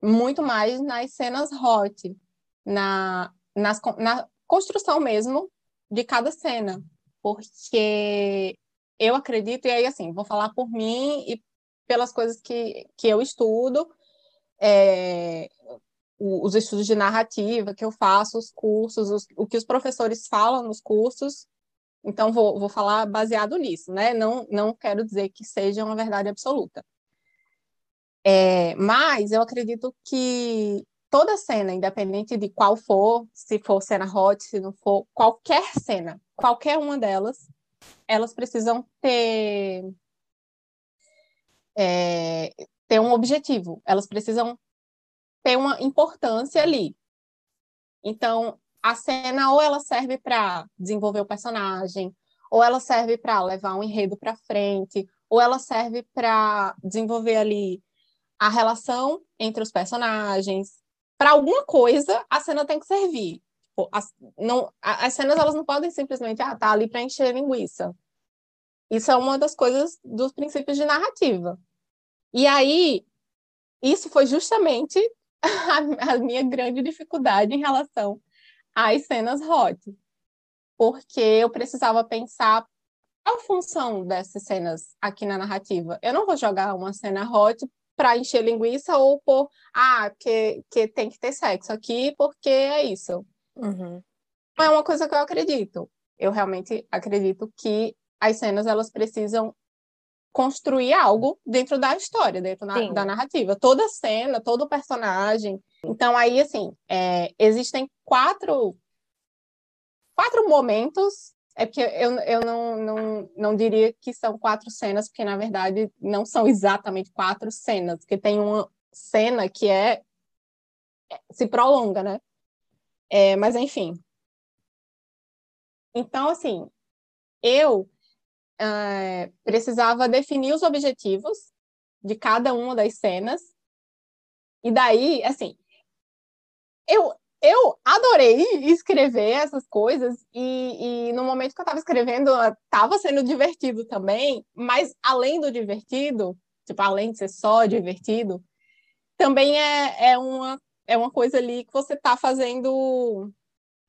muito mais nas cenas hot, na, nas, na construção mesmo de cada cena, porque eu acredito, e aí assim, vou falar por mim e pelas coisas que, que eu estudo, é, os estudos de narrativa que eu faço, os cursos, os, o que os professores falam nos cursos, então, vou, vou falar baseado nisso, né? Não, não quero dizer que seja uma verdade absoluta. É, mas eu acredito que toda cena, independente de qual for, se for cena hot, se não for, qualquer cena, qualquer uma delas, elas precisam ter, é, ter um objetivo, elas precisam ter uma importância ali. Então, a cena ou ela serve para desenvolver o personagem, ou ela serve para levar um enredo para frente, ou ela serve para desenvolver ali a relação entre os personagens. Para alguma coisa, a cena tem que servir. Tipo, as, não, as cenas elas não podem simplesmente ah, tá ali para encher linguiça. Isso é uma das coisas dos princípios de narrativa. E aí, isso foi justamente a, a minha grande dificuldade em relação as cenas hot, porque eu precisava pensar qual a função dessas cenas aqui na narrativa. Eu não vou jogar uma cena hot para encher linguiça ou por ah, que, que tem que ter sexo aqui porque é isso. Uhum. É uma coisa que eu acredito. Eu realmente acredito que as cenas elas precisam construir algo dentro da história, dentro na, da narrativa. Toda cena, todo personagem. Então, aí, assim, é, existem quatro, quatro momentos. É porque eu, eu não, não, não diria que são quatro cenas, porque, na verdade, não são exatamente quatro cenas, porque tem uma cena que é, é se prolonga, né? É, mas, enfim. Então, assim, eu uh, precisava definir os objetivos de cada uma das cenas. E daí, assim, eu, eu adorei escrever essas coisas e, e no momento que eu estava escrevendo, estava sendo divertido também, mas além do divertido, tipo, além de ser só divertido, também é, é, uma, é uma coisa ali que você está fazendo,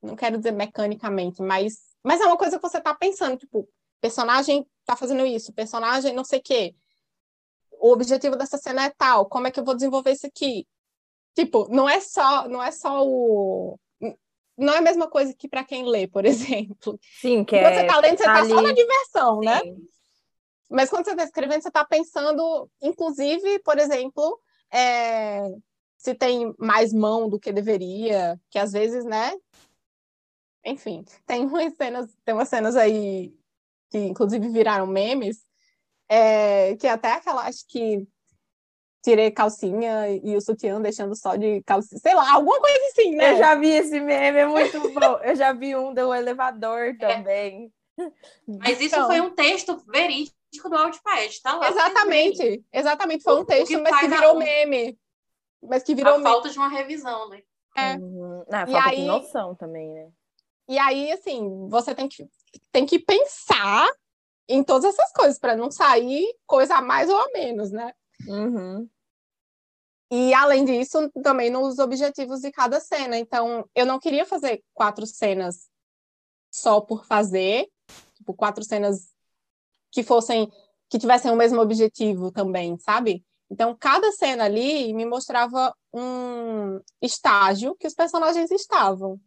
não quero dizer mecanicamente, mas, mas é uma coisa que você está pensando, tipo, personagem tá fazendo isso, personagem não sei o quê. O objetivo dessa cena é tal, como é que eu vou desenvolver isso aqui? Tipo, não é só, não é só o não é a mesma coisa que para quem lê, por exemplo. Sim, que quando é, você tá lendo, você tá, tá só na diversão, né? Sim. né? Mas quando você tá escrevendo, você tá pensando, inclusive, por exemplo, é, se tem mais mão do que deveria, que às vezes, né? Enfim, tem umas cenas, tem umas cenas aí que inclusive viraram memes, é, que até aquela, acho que tirei calcinha e o sutiã deixando só de calcinha, sei lá, alguma coisa assim, né? Eu já vi esse meme, é muito bom. Eu já vi um do elevador é. também. É. Mas isso então, foi um texto verídico do Outpad, tá lá. Exatamente, exatamente, foi um texto, que mas que virou a... meme. Mas que virou a meme. falta de uma revisão, né? É. Uhum. Não, falta aí... de noção também, né? E aí, assim, você tem que, tem que pensar em todas essas coisas para não sair coisa a mais ou a menos, né? Uhum. E além disso, também nos objetivos de cada cena. Então, eu não queria fazer quatro cenas só por fazer, tipo, quatro cenas que fossem que tivessem o mesmo objetivo também, sabe? Então, cada cena ali me mostrava um estágio que os personagens estavam.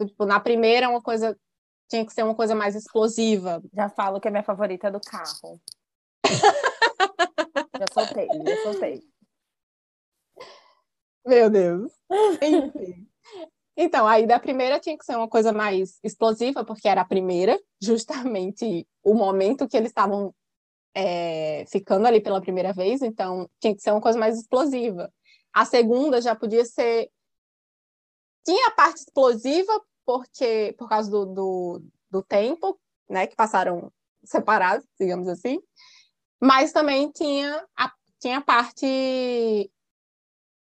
Tipo, na primeira, uma coisa tinha que ser uma coisa mais explosiva. Já falo que a minha favorita é do carro. já soltei, já soltei. Meu Deus. Enfim. Então, aí da primeira tinha que ser uma coisa mais explosiva, porque era a primeira, justamente o momento que eles estavam é, ficando ali pela primeira vez, então tinha que ser uma coisa mais explosiva. A segunda já podia ser. Tinha a parte explosiva, porque por causa do, do, do tempo, né, que passaram separados, digamos assim, mas também tinha a, tinha a parte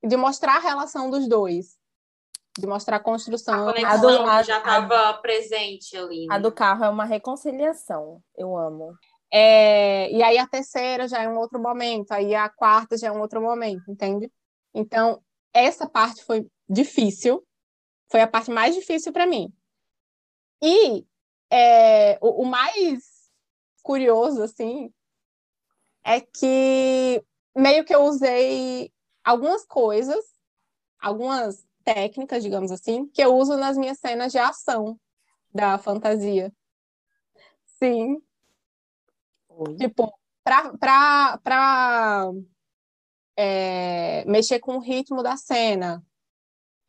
de mostrar a relação dos dois, de mostrar a construção. A conexão a do, a, já estava presente ali. Né? A do carro é uma reconciliação, eu amo. É, e aí a terceira já é um outro momento, aí a quarta já é um outro momento, entende? Então, essa parte foi difícil, foi a parte mais difícil para mim. E é, o, o mais curioso, assim, é que meio que eu usei algumas coisas, algumas técnicas, digamos assim, que eu uso nas minhas cenas de ação da fantasia. Sim, Tipo, para é, mexer com o ritmo da cena,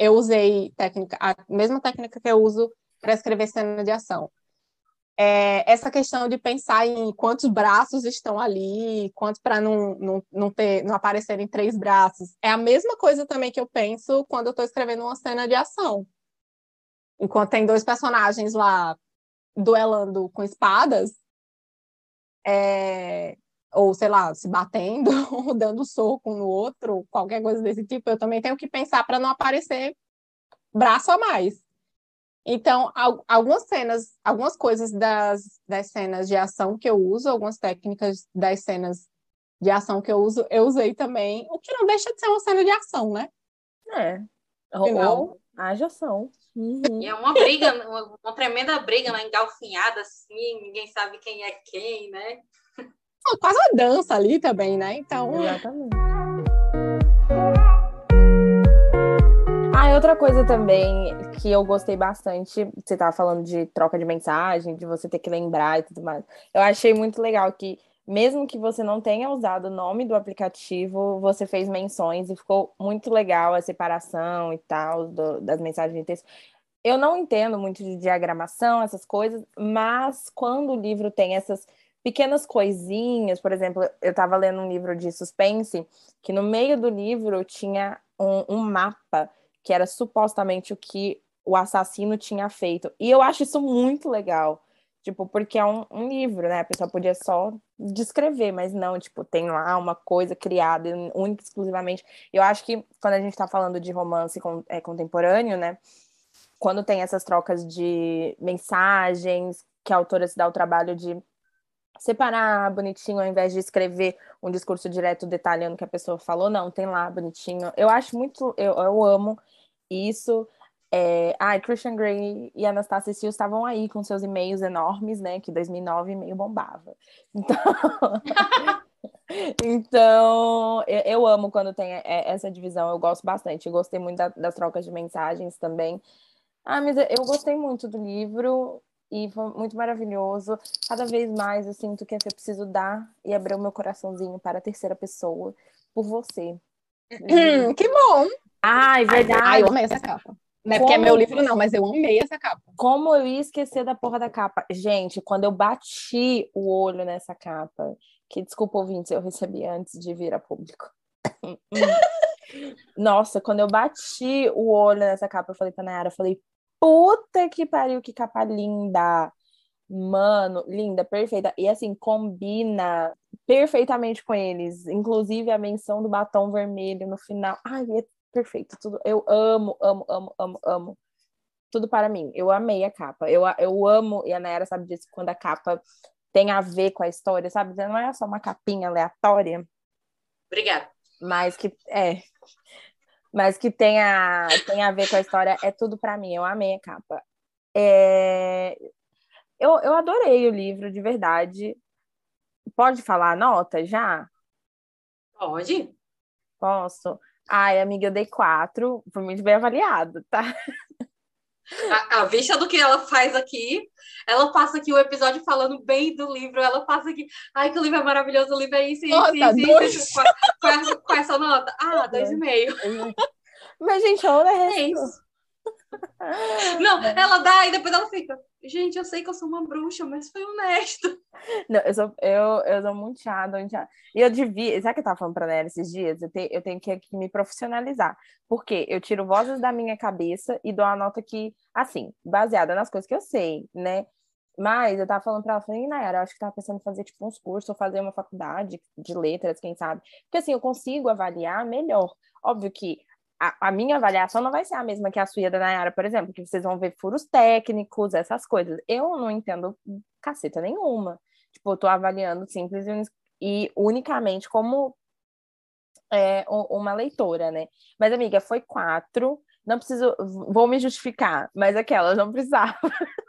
eu usei técnica, a mesma técnica que eu uso para escrever cena de ação. É, essa questão de pensar em quantos braços estão ali, quantos para não, não, não, ter, não aparecerem três braços, é a mesma coisa também que eu penso quando eu estou escrevendo uma cena de ação. Enquanto tem dois personagens lá duelando com espadas, é, ou sei lá, se batendo, ou dando soco um no outro, qualquer coisa desse tipo, eu também tenho que pensar para não aparecer braço a mais. Então, algumas cenas, algumas coisas das, das cenas de ação que eu uso, algumas técnicas das cenas de ação que eu uso, eu usei também, o que não deixa de ser uma cena de ação, né? É. Ou haja ação. Uhum. E é uma briga, uma, uma, tremenda briga, né? Engalfinhada, assim, ninguém sabe quem é quem, né? É quase uma dança ali também, né? Então. Exatamente. Ah, outra coisa também que eu gostei bastante, você estava falando de troca de mensagem, de você ter que lembrar e tudo mais. Eu achei muito legal que mesmo que você não tenha usado o nome do aplicativo, você fez menções e ficou muito legal a separação e tal do, das mensagens de texto. Eu não entendo muito de diagramação, essas coisas, mas quando o livro tem essas pequenas coisinhas, por exemplo, eu estava lendo um livro de suspense que no meio do livro tinha um, um mapa que era supostamente o que o assassino tinha feito. E eu acho isso muito legal Tipo, porque é um, um, livro, né? A pessoa podia só descrever, mas não, tipo, tem lá uma coisa criada única exclusivamente. Eu acho que quando a gente está falando de romance com, é, contemporâneo, né? Quando tem essas trocas de mensagens, que a autora se dá o trabalho de separar bonitinho, ao invés de escrever um discurso direto detalhando o que a pessoa falou, não, tem lá bonitinho. Eu acho muito, eu, eu amo isso. É, ah, Christian Grey e Anastasia Steele estavam aí com seus e-mails enormes, né? Que 2009 e-mail bombava. Então, então eu, eu, amo quando tem essa divisão. Eu gosto bastante. Gostei muito da, das trocas de mensagens também. Ah, mas eu gostei muito do livro e foi muito maravilhoso. Cada vez mais eu sinto que eu preciso dar e abrir o meu coraçãozinho para a terceira pessoa por você. que bom! Ai, verdade. Ai, eu amei essa capa. Não é porque é meu livro, não, mas eu amei essa capa. Como eu ia esquecer da porra da capa? Gente, quando eu bati o olho nessa capa, que desculpa, ouvintes, eu recebi antes de vir a público. Nossa, quando eu bati o olho nessa capa, eu falei pra Nayara, eu falei, puta que pariu, que capa linda! Mano, linda, perfeita. E assim, combina perfeitamente com eles. Inclusive a menção do batom vermelho no final. Ai, é perfeito. Tudo, eu amo, amo, amo, amo, amo. Tudo para mim. Eu amei a capa. Eu, eu amo, e a Nayara sabe disso, quando a capa tem a ver com a história, sabe? Não é só uma capinha aleatória. Obrigada. Mas que é. Mas que tem a, tem a ver com a história, é tudo para mim. Eu amei a capa. É... Eu, eu adorei o livro, de verdade. Pode falar a nota já? Pode. Posso? Ai, amiga, eu dei quatro. Foi muito bem avaliado, tá? A, a vista do que ela faz aqui, ela passa aqui o episódio falando bem do livro, ela passa aqui, ai, que o livro é maravilhoso, o livro é isso, isso, Nossa, isso, isso. Com, essa nota? Ah, dois e meio. Mas, gente, olha é isso. Não, ela dá e depois ela fica. Gente, eu sei que eu sou uma bruxa, mas foi honesto. Não, eu sou, eu, eu sou muito chata, muito chata. E eu devia. Sabe o que eu tava falando pra Nélia esses dias? Eu, te, eu tenho que, que me profissionalizar. Porque eu tiro vozes da minha cabeça e dou a nota que, assim, baseada nas coisas que eu sei, né? Mas eu tava falando pra ela, falei, Nayara, eu acho que tava pensando em fazer tipo uns cursos ou fazer uma faculdade de letras, quem sabe. Porque assim, eu consigo avaliar melhor. Óbvio que a, a, minha avaliação não vai ser a mesma que a sua da Nayara, por exemplo, que vocês vão ver furos técnicos, essas coisas. Eu não entendo caceta nenhuma. Tipo, eu tô avaliando simples e, e unicamente como é, uma leitora, né? Mas, amiga, foi quatro. Não preciso, vou me justificar, mas aquela não precisava.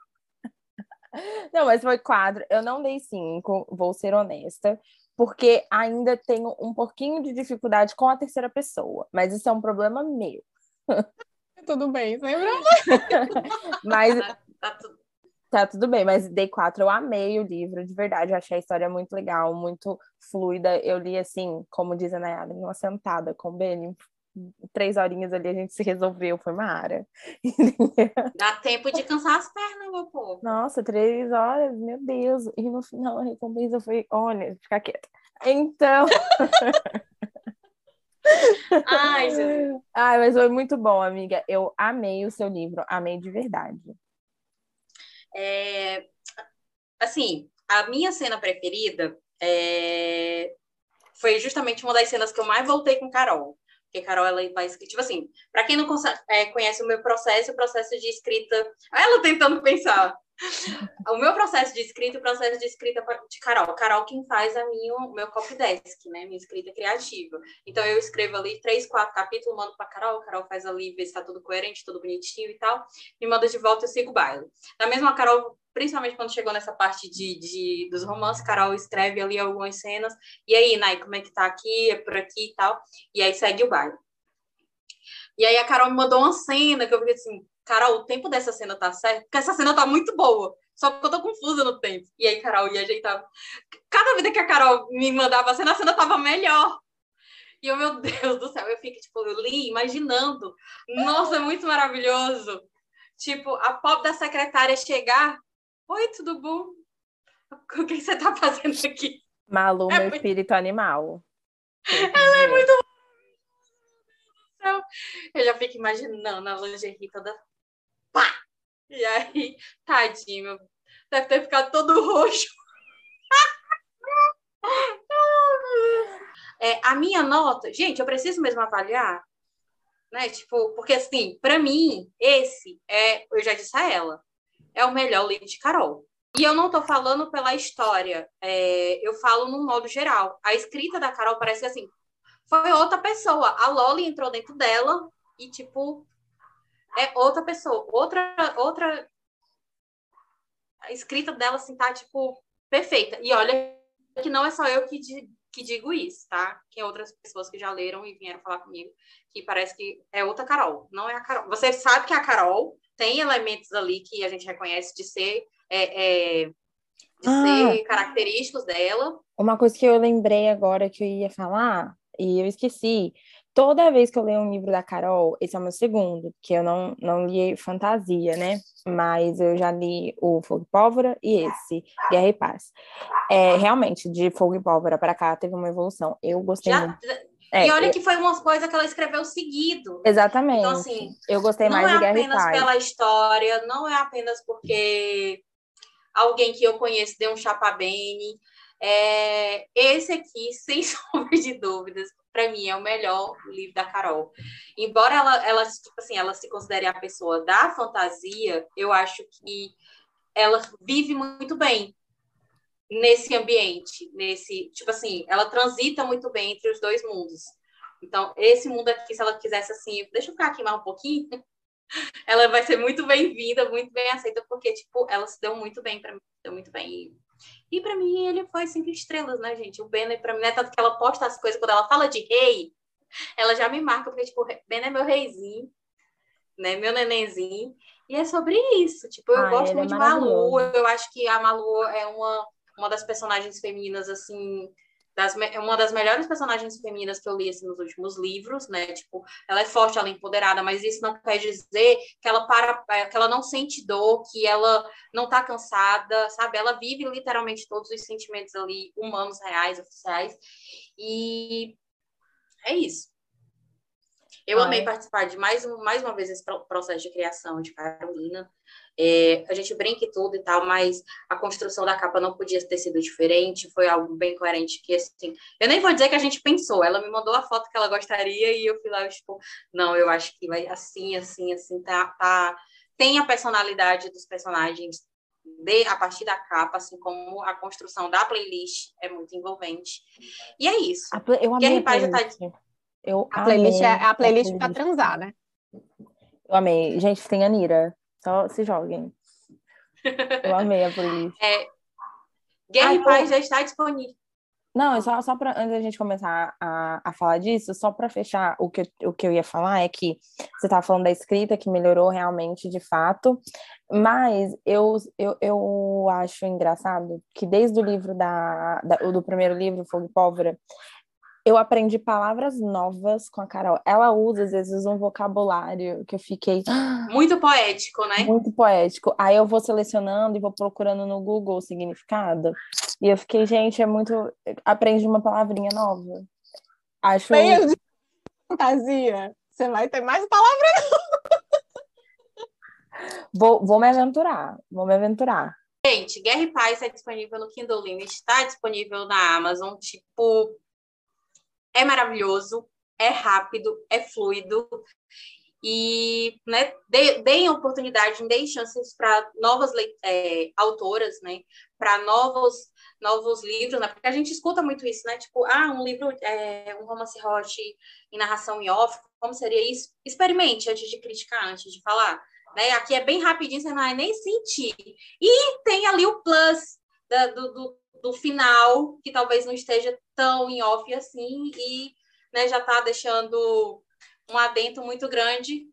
Não, mas foi quadro. Eu não dei cinco, vou ser honesta, porque ainda tenho um pouquinho de dificuldade com a terceira pessoa, mas isso é um problema meu. Tudo bem, sem mas tá, tá, tudo... tá tudo bem, mas dei quatro, eu amei o livro, de verdade, eu achei a história muito legal, muito fluida. Eu li assim, como diz a Nayara, numa sentada com o Benny, três horinhas ali a gente se resolveu, foi uma área. Dá tempo de cansar as pernas, meu povo. Nossa, três horas, meu Deus. E no final a recompensa foi, olha, ficar quieta. Então. Ai, Jesus. Ai, mas foi muito bom, amiga. Eu amei o seu livro, amei de verdade. É, assim, a minha cena preferida é, foi justamente uma das cenas que eu mais voltei com Carol. Porque Carol, ela vai escrever. Tipo assim, para quem não é, conhece o meu processo, o processo de escrita. Ela tentando pensar. o meu processo de escrita o processo de escrita de Carol. Carol quem faz a minha, o meu copy desk, né? Minha escrita criativa. Então eu escrevo ali três, quatro capítulos, mando para Carol, Carol faz ali, vê se está tudo coerente, tudo bonitinho e tal, me manda de volta eu sigo o baile. Da mesma Carol principalmente quando chegou nessa parte de, de, dos romances, Carol escreve ali algumas cenas, e aí, Nai, como é que tá aqui, é por aqui e tal, e aí segue o baile. E aí a Carol me mandou uma cena que eu fiquei assim, Carol, o tempo dessa cena tá certo? Porque essa cena tá muito boa, só que eu tô confusa no tempo. E aí Carol ia ajeitar. Cada vez que a Carol me mandava a cena, a cena tava melhor. E eu, meu Deus do céu, eu fico, tipo, eu li imaginando. Nossa, é muito maravilhoso. Tipo, a pop da secretária chegar Oi, tudo bom? O que você tá fazendo aqui? Malu, é meu muito... espírito animal. Ela é muito eu já fico imaginando a lingerie toda pá! E aí, tadinho, deve ter ficado todo roxo. É, a minha nota, gente, eu preciso mesmo avaliar, né? Tipo, porque assim, para mim, esse é, eu já disse a ela, é o melhor livro de Carol. E eu não estou falando pela história, é, eu falo no modo geral. A escrita da Carol parece assim, foi outra pessoa. A Loli entrou dentro dela e, tipo, é outra pessoa. Outra, outra... A escrita dela, assim, tá, tipo, perfeita. E olha que não é só eu que, que digo isso, tá? Tem outras pessoas que já leram e vieram falar comigo que parece que é outra Carol. Não é a Carol. Você sabe que a Carol tem elementos ali que a gente reconhece de ser, é, é, de ah, ser característicos dela. Uma coisa que eu lembrei agora que eu ia falar, e eu esqueci. Toda vez que eu leio um livro da Carol, esse é o meu segundo, que eu não, não li fantasia, né? Mas eu já li o Fogo e Pólvora e esse, Guerra e Paz. É, realmente, de Fogo e Pólvora para cá teve uma evolução. Eu gostei já, muito. É, e olha que foi uma coisa que ela escreveu seguido. Exatamente. Então, assim, eu gostei mais de Guerra e Paz. Não é apenas pela história, não é apenas porque alguém que eu conheço deu um chapabene. É, esse aqui, sem sombra de dúvidas, para mim é o melhor livro da Carol. Embora ela, ela, tipo assim, ela se considere a pessoa da fantasia, eu acho que ela vive muito bem nesse ambiente, nesse, tipo assim, ela transita muito bem entre os dois mundos. Então, esse mundo aqui, se ela quisesse assim, deixa eu ficar aqui mais um pouquinho, ela vai ser muito bem-vinda, muito bem aceita, porque, tipo, ela se deu muito bem para mim, deu muito bem. E, para mim, ele foi cinco estrelas, né, gente? O Banner, para mim, não é tanto que ela posta as coisas, quando ela fala de rei, ela já me marca, porque, tipo, Ben é meu reizinho, né, meu nenenzinho, e é sobre isso. Tipo, eu ah, gosto é muito é de Malu, eu acho que a Malu é uma uma das personagens femininas, assim, das, uma das melhores personagens femininas que eu li assim, nos últimos livros, né? Tipo, ela é forte, ela é empoderada, mas isso não quer dizer que ela para, é, que ela não sente dor, que ela não tá cansada, sabe? Ela vive literalmente todos os sentimentos ali humanos, reais, oficiais. E é isso. Eu ah, amei é? participar de mais, um, mais uma vez esse processo de criação de Carolina. É, a gente brinca e tudo e tal, mas a construção da capa não podia ter sido diferente, foi algo bem coerente que, assim, eu nem vou dizer que a gente pensou, ela me mandou a foto que ela gostaria e eu fui lá, eu, tipo, não, eu acho que vai assim, assim, assim, tá, tá, tem a personalidade dos personagens de, a partir da capa, assim como a construção da playlist é muito envolvente. E é isso. A, eu amei a já tá... Eu a playlist é a playlist para transar, né? Eu amei. Gente, tem Anira. Só se joguem. Eu amei a playlist. É, Guerra e Paz já está disponível. Não, só, só para antes da gente começar a, a falar disso, só para fechar, o que, o que eu ia falar é que você estava falando da escrita que melhorou realmente de fato, mas eu, eu, eu acho engraçado que desde o livro da, da do primeiro livro, Fogo e Pólvora, eu aprendi palavras novas com a Carol. Ela usa, às vezes, um vocabulário que eu fiquei. Muito poético, né? Muito poético. Aí eu vou selecionando e vou procurando no Google o significado. E eu fiquei, gente, é muito. Aprendi uma palavrinha nova. Acho. Meio de fantasia. Você vai ter mais palavras. vou, vou me aventurar. Vou me aventurar. Gente, Guerra e Paz está disponível no Kindle Limit, está disponível na Amazon. Tipo, é maravilhoso, é rápido, é fluido. E né, deem oportunidade, deem chances para novas é, autoras, né? Para novos, novos livros, né? Porque a gente escuta muito isso, né? Tipo, ah, um livro, é, um romance hot em narração em off, como seria isso? Experimente antes de criticar, antes de falar. Né? Aqui é bem rapidinho, você não vai nem sentir. E tem ali o plus da, do, do, do final, que talvez não esteja tão em off assim, e né, já está deixando um adento muito grande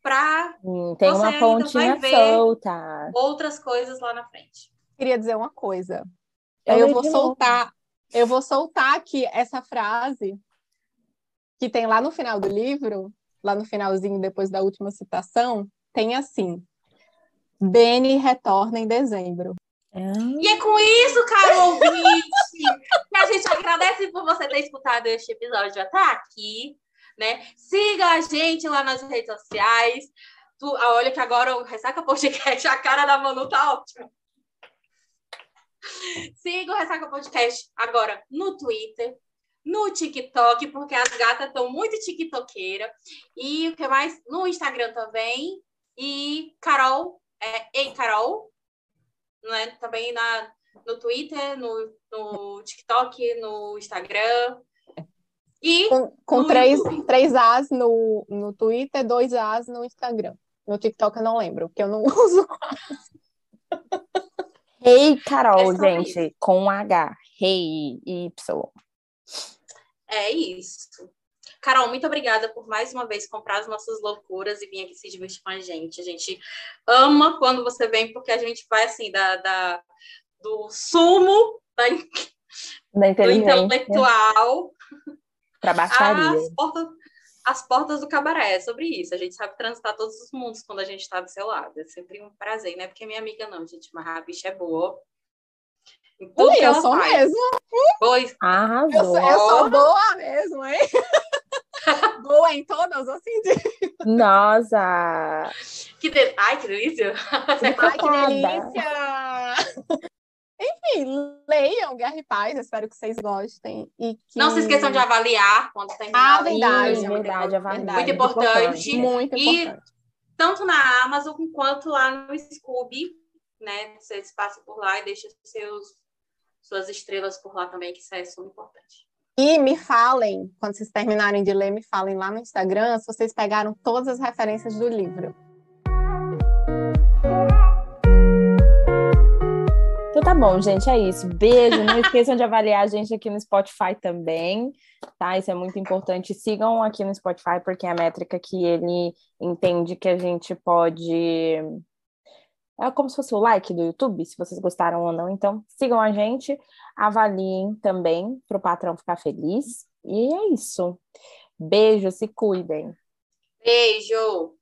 para tem uma pontinha solta. outras coisas lá na frente. Queria dizer uma coisa. Eu, eu vou soltar, eu vou soltar aqui essa frase que tem lá no final do livro, lá no finalzinho depois da última citação, tem assim: Benny retorna em dezembro. E é com isso, caro ouvinte, que a gente agradece por você ter escutado este episódio até aqui, né? Siga a gente lá nas redes sociais. Tu, ah, olha que agora o Ressaca Podcast, a cara da Manu tá ótima. Siga o Ressaca Podcast agora no Twitter, no TikTok, porque as gatas estão muito tiktokeira. E o que mais? No Instagram também. E Carol, é, ei, Carol, né? Também na, no Twitter, no, no TikTok, no Instagram. E com, com três, três As no, no Twitter, dois As no Instagram. No TikTok eu não lembro, porque eu não uso. Hey, Carol, é gente, isso. com H. Hey, Y. É isso. Carol, muito obrigada por mais uma vez comprar as nossas loucuras e vir aqui se divertir com a gente. A gente ama quando você vem, porque a gente vai assim, da, da do sumo da, da do intelectual para baixaria. As portas, as portas do cabaré, é sobre isso. A gente sabe transitar todos os mundos quando a gente está do seu lado. É sempre um prazer, né? Porque minha amiga não, gente, mas a bicha é boa. Ui, eu sou faz. mesmo. Pois. Arrasou. Eu sou, eu sou boa mesmo, hein? Boa em todas os sentidos. Nossa! Que de... Ai, que delícia! Ai, que delícia! Enfim, leiam Guerra e Paz, espero que vocês gostem. E que... Não se esqueçam de avaliar quando terminar. Ah, verdade, Sim, verdade, verdade, Muito importante. Muito importante. E tanto na Amazon quanto lá no Scooby, né? Vocês passam por lá e deixam seus, suas estrelas por lá também, que isso é super importante. E me falem, quando vocês terminarem de ler, me falem lá no Instagram se vocês pegaram todas as referências do livro. Então tá bom, gente, é isso. Beijo. Não esqueçam de avaliar a gente aqui no Spotify também, tá? Isso é muito importante. Sigam aqui no Spotify, porque é a métrica que ele entende que a gente pode É como se fosse o like do YouTube, se vocês gostaram ou não. Então, sigam a gente, avaliem também para o patrão ficar feliz. E é isso. Beijo, se cuidem. Beijo!